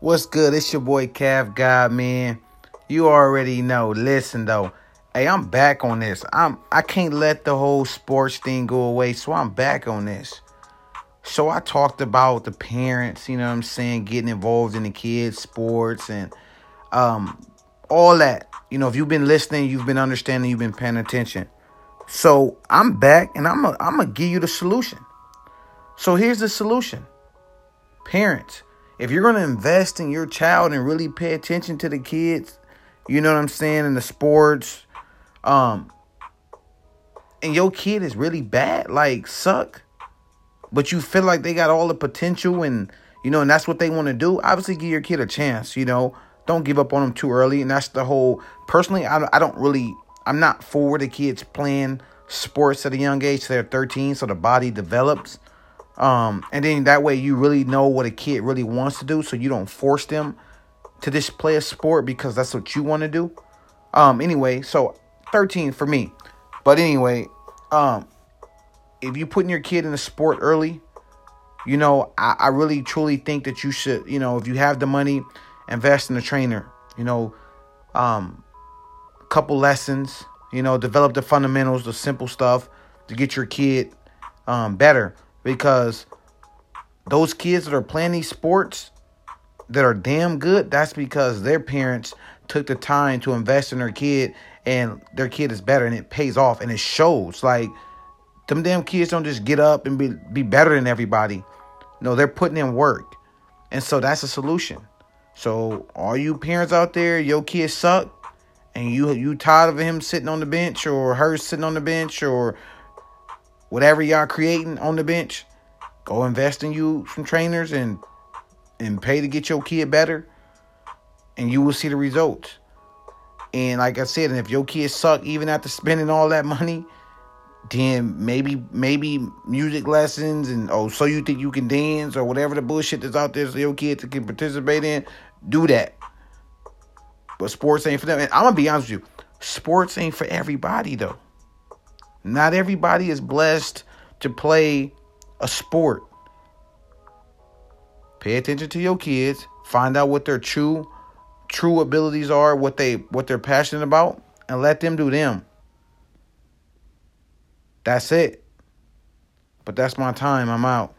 What's good? It's your boy Cav God, man. You already know. Listen though. Hey, I'm back on this. I'm I can't let the whole sports thing go away, so I'm back on this. So I talked about the parents, you know what I'm saying, getting involved in the kids' sports and um all that. You know, if you've been listening, you've been understanding, you've been paying attention. So I'm back and I'm a, I'm gonna give you the solution. So here's the solution. Parents, if you're gonna invest in your child and really pay attention to the kids, you know what I'm saying, in the sports, um, and your kid is really bad, like suck, but you feel like they got all the potential and you know, and that's what they want to do. Obviously, give your kid a chance. You know, don't give up on them too early. And that's the whole. Personally, I I don't really. I'm not for the kids playing sports at a young age. They're 13, so the body develops. Um, and then that way you really know what a kid really wants to do, so you don't force them to just play a sport because that's what you want to do. Um, anyway, so 13 for me. But anyway, um, if you're putting your kid in a sport early, you know, I, I really truly think that you should, you know, if you have the money, invest in a trainer. You know, um, couple lessons. You know, develop the fundamentals, the simple stuff to get your kid um, better because those kids that are playing these sports that are damn good, that's because their parents took the time to invest in their kid and their kid is better and it pays off and it shows. Like them damn kids don't just get up and be be better than everybody. No, they're putting in work. And so that's a solution. So all you parents out there, your kids suck and you you tired of him sitting on the bench or her sitting on the bench or whatever y'all creating on the bench, go invest in you some trainers and and pay to get your kid better, and you will see the results. And like I said, and if your kids suck even after spending all that money, then maybe maybe music lessons and oh so you think you can dance or whatever the bullshit that's out there so your kids can participate in, do that. But sports ain't for them. And I'm gonna be honest with you, sports ain't for everybody though. Not everybody is blessed to play a sport. Pay attention to your kids, find out what their true true abilities are, what they what they're passionate about, and let them do them. That's it. But that's my time. I'm out.